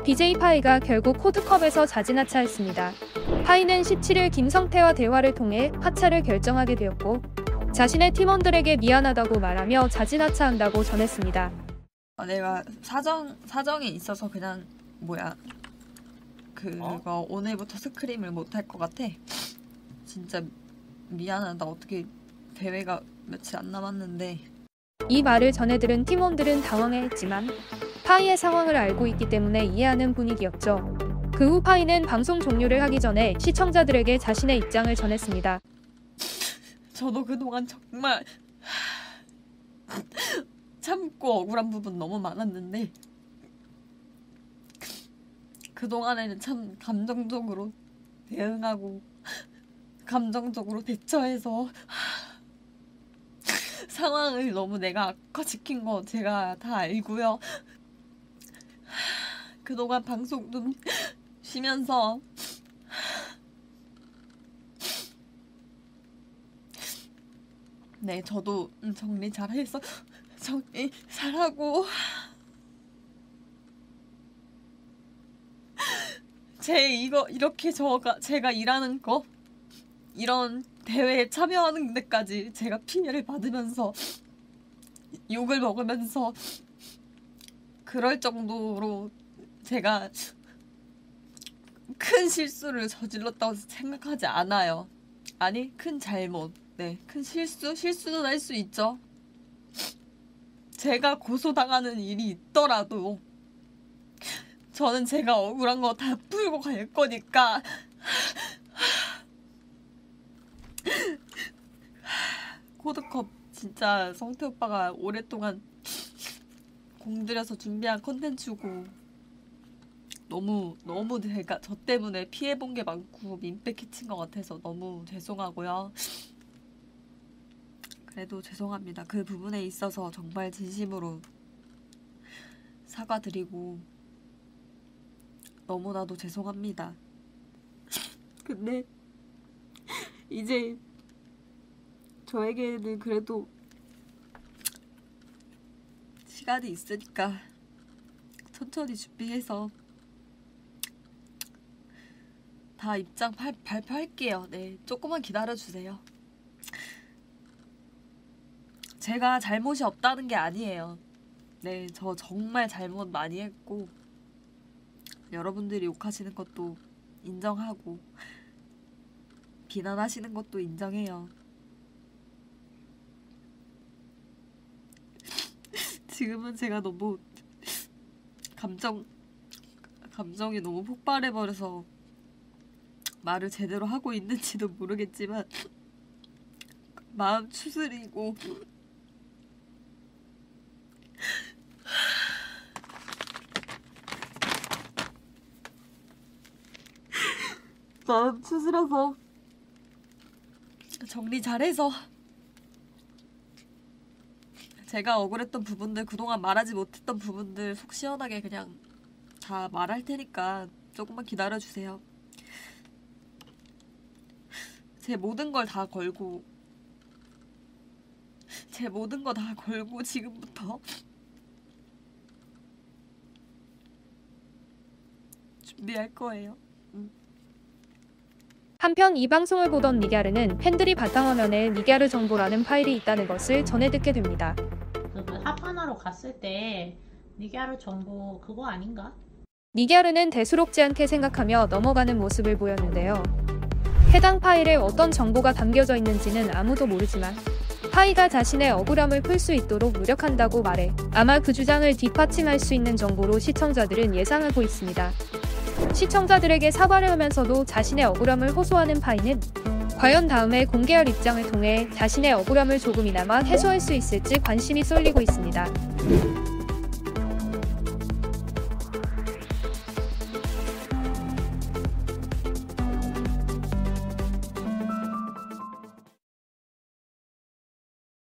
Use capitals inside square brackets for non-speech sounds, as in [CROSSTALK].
BJ 파이가 결국 코드컵에서 자진하차했습니다. 파이는 17일 김성태와 대화를 통해 하차를 결정하게 되었고 자신의 팀원들에게 미안하다고 말하며 자진하차한다고 전했습니다. 아, 내가 사정 사정이 있어서 그냥 뭐야 그거 오늘부터 스크림을 못 할 것 같아. 진짜 미안하다. 어떻게 대회가 며칠 안 남았는데 이 말을 전해 들은 팀원들은 당황해했지만 파이의 상황을 알고 있기 때문에 이해하는 분위기였죠. 그 후 파이는 방송 종료를 하기 전에 시청자들에게 자신의 입장을 전했습니다. 저도 그동안 정말 참고 억울한 부분 너무 많았는데 그동안에는 참 감정적으로 대응하고 감정적으로 대처해서 상황을 너무 내가 악화시킨 거 제가 다 알고요. 그동안 방송도 쉬면서 네, 저도 음, 정리 잘해서 정리 잘하고 제 이거 이렇게 저가 제가 일하는 거 이런 대회에 참여하는 데까지 제가 피해를 받으면서 욕을 먹으면서 그럴 정도로 제가 큰 실수를 저질렀다고 생각하지 않아요. 아니, 큰 잘못. 네, 큰 실수? 실수는 할 수 있죠. 제가 고소당하는 일이 있더라도 저는 제가 억울한 거 다 풀고 갈 거니까 코드컵 진짜 성태 오빠가 오랫동안 공들여서 준비한 컨텐츠고 너무 너무 제가 저 때문에 피해 본 게 많고 민폐 끼친 것 같아서 너무 죄송하고요. 그래도 죄송합니다. 그 부분에 있어서 정말 진심으로 사과드리고 너무나도 죄송합니다. [LAUGHS] 근데 이제 저에게는 그래도 시간이 있으니까 천천히 준비해서 다 입장 발, 발표할게요. 네, 조금만 기다려주세요. 제가 잘못이 없다는 게 아니에요. 네, 저 정말 잘못 많이 했고 여러분들이 욕하시는 것도 인정하고 비난하시는 것도 인정해요. 지금은 제가 너무 감정 감정이 너무 폭발해 버려서 말을 제대로 하고 있는지도 모르겠지만 마음 추스리고 마음 추스려서 정리 잘해서 제가 억울했던 부분들 그동안 말하지 못했던 부분들 속 시원하게 그냥 다 말할 테니까 조금만 기다려주세요. 제 모든 걸 다 걸고 제 모든 거 다 걸고 지금부터 준비할 거예요. 한편 이 방송을 보던 니갸르는 팬들이 바탕화면에 니갸르 정보라는 파일이 있다는 것을 전해 듣게 됩니다. 그 하파나로 갔을 때 니갸르 정보 그거 아닌가? 니갸르는 대수롭지 않게 생각하며 넘어가는 모습을 보였는데요. 해당 파일에 어떤 정보가 담겨져 있는지는 아무도 모르지만 파이가 자신의 억울함을 풀 수 있도록 노력한다고 말해 아마 그 주장을 뒷받침할 수 있는 정보로 시청자들은 예상하고 있습니다. 시청자들에게 사과를 하면서도 자신의 억울함을 호소하는 파이는 과연 다음에 공개할 입장을 통해 자신의 억울함을 조금이나마 해소할 수 있을지 관심이 쏠리고 있습니다.